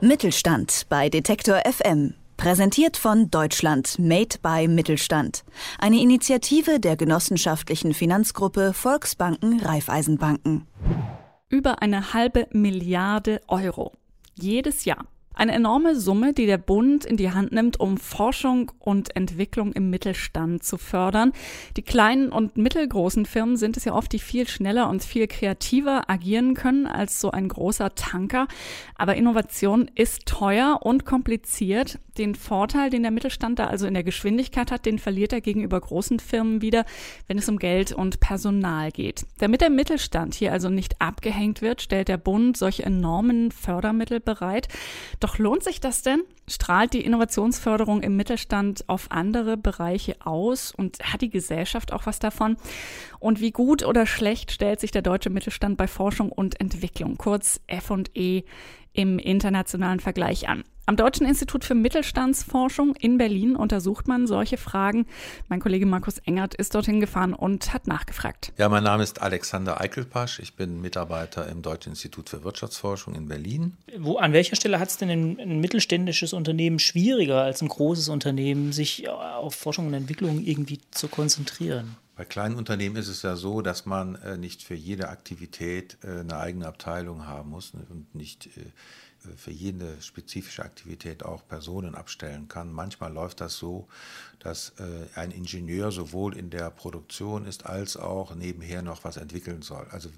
Mittelstand bei Detektor FM. Präsentiert von Deutschland Made by Mittelstand. Eine Initiative der genossenschaftlichen Finanzgruppe Volksbanken Raiffeisenbanken. Über eine halbe Milliarde Euro. Jedes Jahr. Eine enorme Summe, die der Bund in die Hand nimmt, um Forschung und Entwicklung im Mittelstand zu fördern. Die kleinen und mittelgroßen Firmen sind es ja oft, die viel schneller und viel kreativer agieren können als so ein großer Tanker. Aber Innovation ist teuer und kompliziert. Den Vorteil, den der Mittelstand da also in der Geschwindigkeit hat, den verliert er gegenüber großen Firmen wieder, wenn es um Geld und Personal geht. Damit der Mittelstand hier also nicht abgehängt wird, stellt der Bund solche enormen Fördermittel bereit. Doch lohnt sich das denn? Strahlt die Innovationsförderung im Mittelstand auf andere Bereiche aus und hat die Gesellschaft auch was davon? Und wie gut oder schlecht stellt sich der deutsche Mittelstand bei Forschung und Entwicklung, kurz F&E, im internationalen Vergleich an? Am Deutschen Institut für Mittelstandsforschung in Berlin untersucht man solche Fragen. Mein Kollege Markus Engert ist dorthin gefahren und hat nachgefragt. Ja, mein Name ist Alexander Eichelpasch. Ich bin Mitarbeiter im Deutschen Institut für Wirtschaftsforschung in Berlin. Wo, an welcher Stelle hat es denn ein, ein, mittelständisches Unternehmen schwieriger als ein großes Unternehmen, sich auf Forschung und Entwicklung irgendwie zu konzentrieren? Bei kleinen Unternehmen ist es ja so, dass man äh, nicht für jede Aktivität äh, eine eigene Abteilung haben muss und nicht äh, für jede spezifische Aktivität auch Personen abstellen kann. Manchmal läuft das so, dass äh, ein Ingenieur sowohl in der Produktion ist als auch nebenher noch was entwickeln soll. Also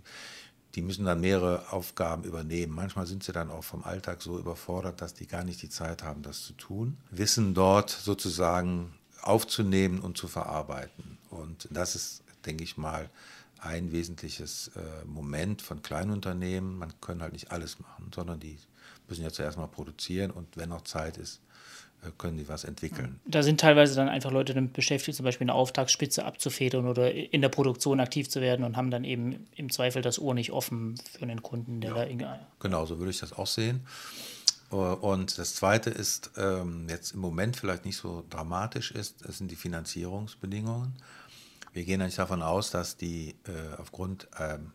die müssen dann mehrere Aufgaben übernehmen. Manchmal sind sie dann auch vom Alltag so überfordert, dass die gar nicht die Zeit haben, das zu tun. Wissen dort sozusagen aufzunehmen und zu verarbeiten. Und das ist, denke ich mal, ein wesentliches äh, Moment von Kleinunternehmen. Man kann halt nicht alles machen, sondern die müssen ja zuerst mal produzieren und wenn noch Zeit ist, äh, können die was entwickeln. Da sind teilweise dann einfach Leute damit beschäftigt, zum Beispiel eine Auftragsspitze abzufedern oder in der Produktion aktiv zu werden und haben dann eben im Zweifel das Ohr nicht offen für einen Kunden, der ja, da Genau, so würde ich das auch sehen. Äh, und das Zweite ist, ähm, jetzt im Moment vielleicht nicht so dramatisch ist, das sind die Finanzierungsbedingungen. Wir gehen eigentlich davon aus, dass die äh, aufgrund ähm,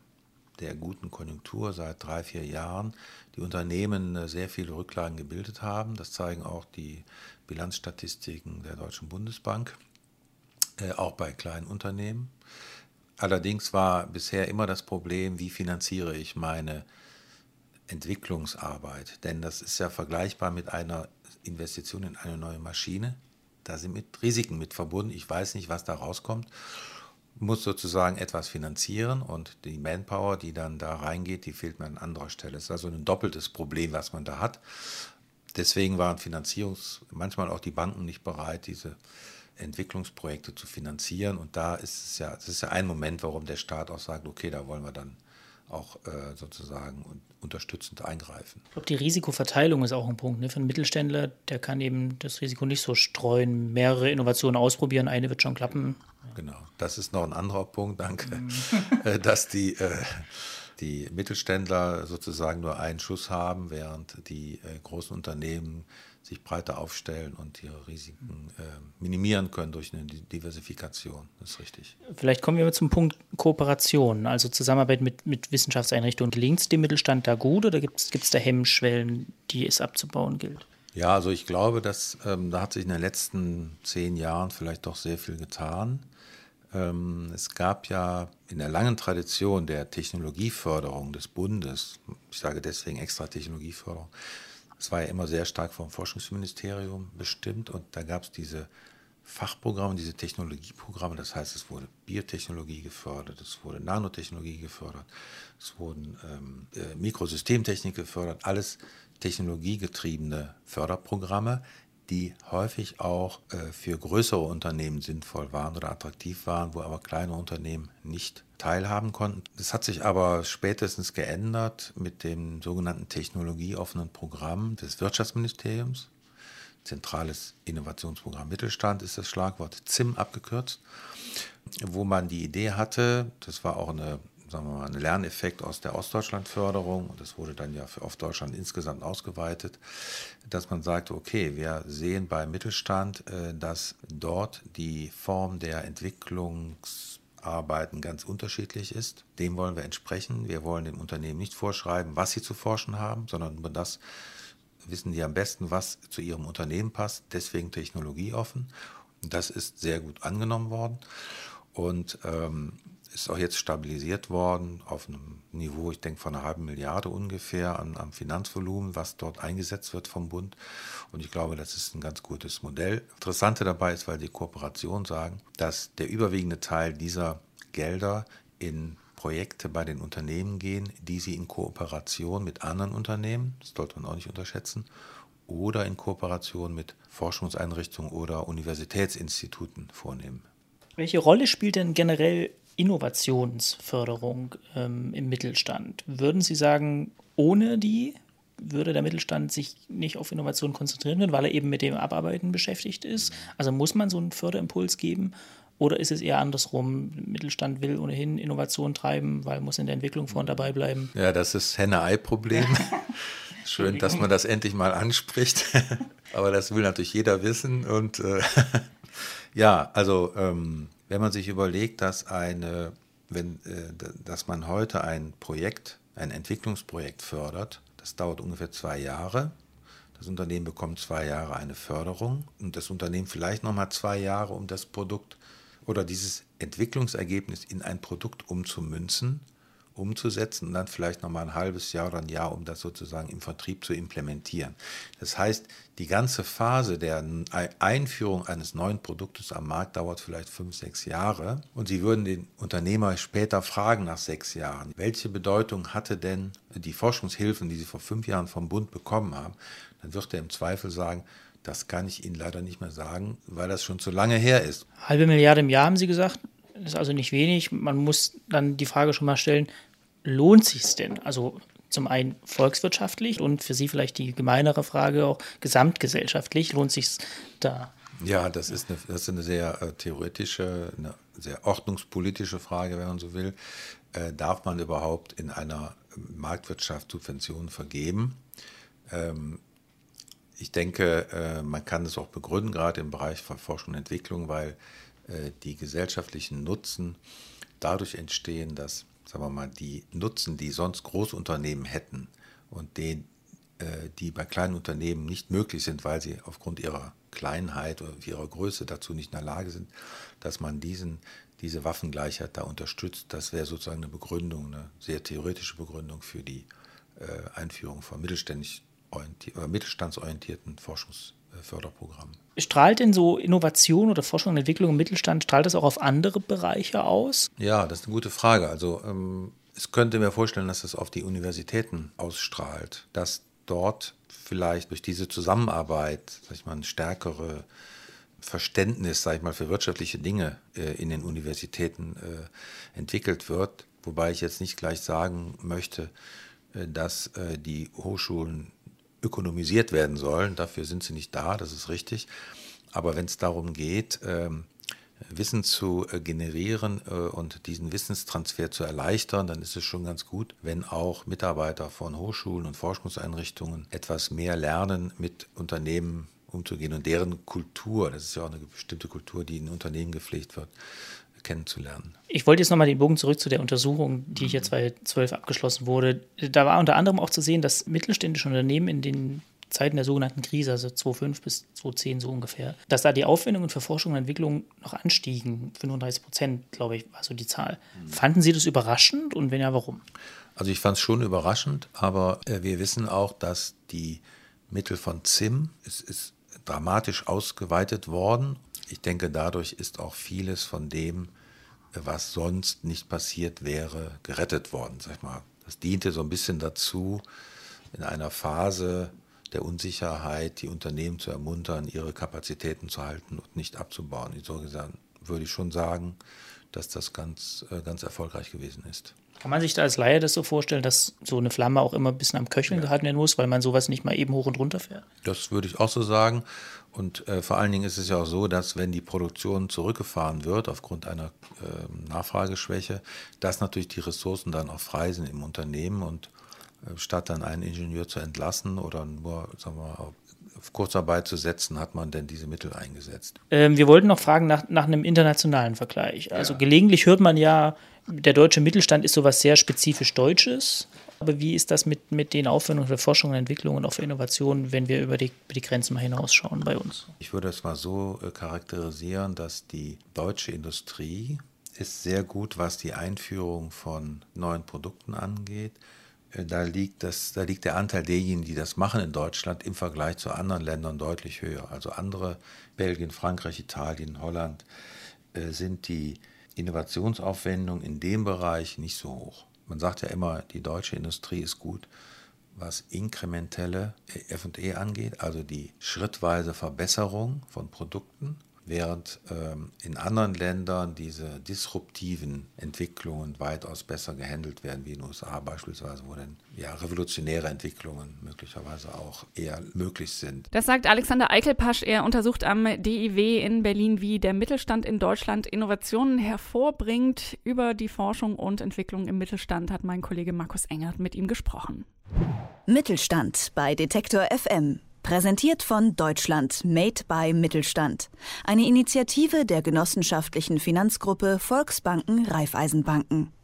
der guten Konjunktur seit drei, vier Jahren die Unternehmen äh, sehr viele Rücklagen gebildet haben. Das zeigen auch die Bilanzstatistiken der Deutschen Bundesbank, äh, auch bei kleinen Unternehmen. Allerdings war bisher immer das Problem, wie finanziere ich meine Entwicklungsarbeit. Denn das ist ja vergleichbar mit einer Investition in eine neue Maschine. Da sind mit Risiken mit verbunden. Ich weiß nicht, was da rauskommt muss sozusagen etwas finanzieren und die Manpower, die dann da reingeht, die fehlt mir an anderer Stelle. Es ist also ein doppeltes Problem, was man da hat. Deswegen waren Finanzierungs, manchmal auch die Banken nicht bereit, diese Entwicklungsprojekte zu finanzieren. Und da ist es ja, das ist ja ein Moment, warum der Staat auch sagt, okay, da wollen wir dann auch äh, sozusagen unterstützend eingreifen. Ich glaube, die Risikoverteilung ist auch ein Punkt. Ne? Für einen Mittelständler, der kann eben das Risiko nicht so streuen, mehrere Innovationen ausprobieren, eine wird schon klappen. Genau, das ist noch ein anderer Punkt, danke, mhm. Äh, dass die, äh, die Mittelständler sozusagen nur einen Schuss haben, während die äh, großen Unternehmen sich breiter aufstellen und ihre Risiken äh, minimieren können durch eine Diversifikation. Das ist richtig. Vielleicht kommen wir zum Punkt Kooperation, also Zusammenarbeit mit, mit Wissenschaftseinrichtungen. Gelingt es dem Mittelstand da gut oder gibt es da Hemmschwellen, die es abzubauen gilt? Ja, also ich glaube, dass ähm, da hat sich in den letzten zehn Jahren vielleicht doch sehr viel getan. Ähm, es gab ja in der langen Tradition der Technologieförderung des Bundes, ich sage deswegen extra Technologieförderung, es war ja immer sehr stark vom Forschungsministerium bestimmt und da gab es diese Fachprogramme, diese Technologieprogramme. Das heißt, es wurde Biotechnologie gefördert, es wurde Nanotechnologie gefördert, es wurden ähm, äh, Mikrosystemtechnik gefördert, alles technologiegetriebene Förderprogramme, die häufig auch äh, für größere Unternehmen sinnvoll waren oder attraktiv waren, wo aber kleine Unternehmen nicht teilhaben konnten. Das hat sich aber spätestens geändert mit dem sogenannten technologieoffenen Programm des Wirtschaftsministeriums. Zentrales Innovationsprogramm Mittelstand ist das Schlagwort ZIM abgekürzt, wo man die Idee hatte, das war auch eine sagen wir mal, ein Lerneffekt aus der Ostdeutschlandförderung und das wurde dann ja für Ostdeutschland insgesamt ausgeweitet, dass man sagt, okay, wir sehen beim Mittelstand, äh, dass dort die Form der Entwicklungsarbeiten ganz unterschiedlich ist. Dem wollen wir entsprechen. Wir wollen dem Unternehmen nicht vorschreiben, was sie zu forschen haben, sondern nur das wissen die am besten, was zu ihrem Unternehmen passt, deswegen technologieoffen. Und das ist sehr gut angenommen worden und ähm, ist auch jetzt stabilisiert worden auf einem Niveau, ich denke, von einer halben Milliarde ungefähr an, am Finanzvolumen, was dort eingesetzt wird vom Bund. Und ich glaube, das ist ein ganz gutes Modell. Interessante dabei ist, weil die Kooperationen sagen, dass der überwiegende Teil dieser Gelder in Projekte bei den Unternehmen gehen, die sie in Kooperation mit anderen Unternehmen, das sollte man auch nicht unterschätzen, oder in Kooperation mit Forschungseinrichtungen oder Universitätsinstituten vornehmen. Welche Rolle spielt denn generell Innovationsförderung ähm, im Mittelstand? Würden Sie sagen, ohne die würde der Mittelstand sich nicht auf Innovation konzentrieren weil er eben mit dem Abarbeiten beschäftigt ist? Also muss man so einen Förderimpuls geben oder ist es eher andersrum? Mittelstand will ohnehin Innovation treiben, weil muss in der Entwicklung vorne dabei bleiben. Ja, das ist Henne-Ei-Problem. Schön, dass man das endlich mal anspricht. Aber das will natürlich jeder wissen. Und äh, ja, also ähm, wenn man sich überlegt, dass eine, wenn, äh, dass man heute ein Projekt, ein Entwicklungsprojekt fördert, das dauert ungefähr zwei Jahre. Das Unternehmen bekommt zwei Jahre eine Förderung und das Unternehmen vielleicht nochmal zwei Jahre, um das Produkt oder dieses Entwicklungsergebnis in ein Produkt umzumünzen, umzusetzen und dann vielleicht nochmal ein halbes Jahr oder ein Jahr, um das sozusagen im Vertrieb zu implementieren. Das heißt, die ganze Phase der Einführung eines neuen Produktes am Markt dauert vielleicht fünf, sechs Jahre und Sie würden den Unternehmer später fragen nach sechs Jahren, welche Bedeutung hatte denn die Forschungshilfen, die Sie vor fünf Jahren vom Bund bekommen haben, dann wird er im Zweifel sagen, das kann ich Ihnen leider nicht mehr sagen, weil das schon zu lange her ist. Halbe Milliarde im Jahr haben Sie gesagt. Das ist also nicht wenig. Man muss dann die Frage schon mal stellen, lohnt sich es denn? Also zum einen volkswirtschaftlich und für Sie vielleicht die gemeinere Frage auch gesamtgesellschaftlich. Lohnt sich es da? Ja, das ist eine, das ist eine sehr äh, theoretische, eine sehr ordnungspolitische Frage, wenn man so will. Äh, darf man überhaupt in einer Marktwirtschaft Subventionen vergeben? Ähm, ich denke, äh, man kann es auch begründen, gerade im Bereich von Forschung und Entwicklung, weil äh, die gesellschaftlichen Nutzen dadurch entstehen, dass, sagen wir mal, die Nutzen, die sonst Großunternehmen hätten und den, äh, die bei kleinen Unternehmen nicht möglich sind, weil sie aufgrund ihrer Kleinheit oder ihrer Größe dazu nicht in der Lage sind, dass man diesen, diese Waffengleichheit da unterstützt. Das wäre sozusagen eine Begründung, eine sehr theoretische Begründung für die Einführung von mittelständischen mittelstandsorientierten Forschungsförderprogrammen. Strahlt denn so Innovation oder Forschung und Entwicklung im Mittelstand, strahlt das auch auf andere Bereiche aus? Ja, das ist eine gute Frage. Also ähm, es könnte mir vorstellen, dass das auf die Universitäten ausstrahlt, dass dort vielleicht durch diese Zusammenarbeit, sag ich mal, ein stärkere Verständnis, sag ich mal, für wirtschaftliche Dinge äh, in den Universitäten äh, entwickelt wird. Wobei ich jetzt nicht gleich sagen möchte, äh, dass äh, die Hochschulen ökonomisiert werden sollen. Dafür sind sie nicht da, das ist richtig. Aber wenn es darum geht, ähm, Wissen zu äh, generieren äh, und diesen Wissenstransfer zu erleichtern, dann ist es schon ganz gut, wenn auch Mitarbeiter von Hochschulen und Forschungseinrichtungen etwas mehr lernen, mit Unternehmen umzugehen und deren Kultur, das ist ja auch eine bestimmte Kultur, die in Unternehmen gepflegt wird, kennenzulernen. Ich wollte jetzt nochmal den Bogen zurück zu der Untersuchung, die hier 2012 mhm. abgeschlossen wurde. Da war unter anderem auch zu sehen, dass mittelständische Unternehmen in den Zeiten der sogenannten Krise, also 2005 bis 2010 so ungefähr, dass da die Aufwendungen für Forschung und Entwicklung noch anstiegen. 35 Prozent, glaube ich, war so die Zahl. Mhm. Fanden Sie das überraschend und wenn ja, warum? Also ich fand es schon überraschend, aber äh, wir wissen auch, dass die Mittel von ZIM, es ist dramatisch ausgeweitet worden ich denke, dadurch ist auch vieles von dem, was sonst nicht passiert wäre, gerettet worden. Sag mal. Das diente so ein bisschen dazu, in einer Phase der Unsicherheit die Unternehmen zu ermuntern, ihre Kapazitäten zu halten und nicht abzubauen. Insofern würde ich schon sagen, dass das ganz, äh, ganz erfolgreich gewesen ist. Kann man sich da als Laie das so vorstellen, dass so eine Flamme auch immer ein bisschen am Köcheln ja. gehalten werden muss, weil man sowas nicht mal eben hoch und runter fährt? Das würde ich auch so sagen. Und äh, vor allen Dingen ist es ja auch so, dass wenn die Produktion zurückgefahren wird aufgrund einer äh, Nachfrageschwäche, dass natürlich die Ressourcen dann auch frei sind im Unternehmen und statt dann einen Ingenieur zu entlassen oder nur sagen wir, auf Kurzarbeit zu setzen, hat man denn diese Mittel eingesetzt? Ähm, wir wollten noch fragen nach, nach einem internationalen Vergleich. Also ja. gelegentlich hört man ja, der deutsche Mittelstand ist sowas sehr spezifisch Deutsches. Aber wie ist das mit, mit den Aufwendungen für Forschung und Entwicklung und auch für Innovation, wenn wir über die, über die Grenzen mal hinausschauen bei uns? Ich würde es mal so äh, charakterisieren, dass die deutsche Industrie ist sehr gut, was die Einführung von neuen Produkten angeht. Äh, da liegt, das, da liegt der Anteil derjenigen, die das machen in Deutschland im Vergleich zu anderen Ländern deutlich höher. Also andere, Belgien, Frankreich, Italien, Holland, äh, sind die Innovationsaufwendungen in dem Bereich nicht so hoch. Man sagt ja immer, die deutsche Industrie ist gut, was inkrementelle FE angeht, also die schrittweise Verbesserung von Produkten während ähm, in anderen Ländern diese disruptiven Entwicklungen weitaus besser gehandelt werden, wie in den USA beispielsweise, wo dann ja, revolutionäre Entwicklungen möglicherweise auch eher möglich sind. Das sagt Alexander Eichelpasch. Er untersucht am DIW in Berlin, wie der Mittelstand in Deutschland Innovationen hervorbringt. Über die Forschung und Entwicklung im Mittelstand hat mein Kollege Markus Engert mit ihm gesprochen. Mittelstand bei Detektor FM. Präsentiert von Deutschland Made by Mittelstand. Eine Initiative der genossenschaftlichen Finanzgruppe Volksbanken Raiffeisenbanken.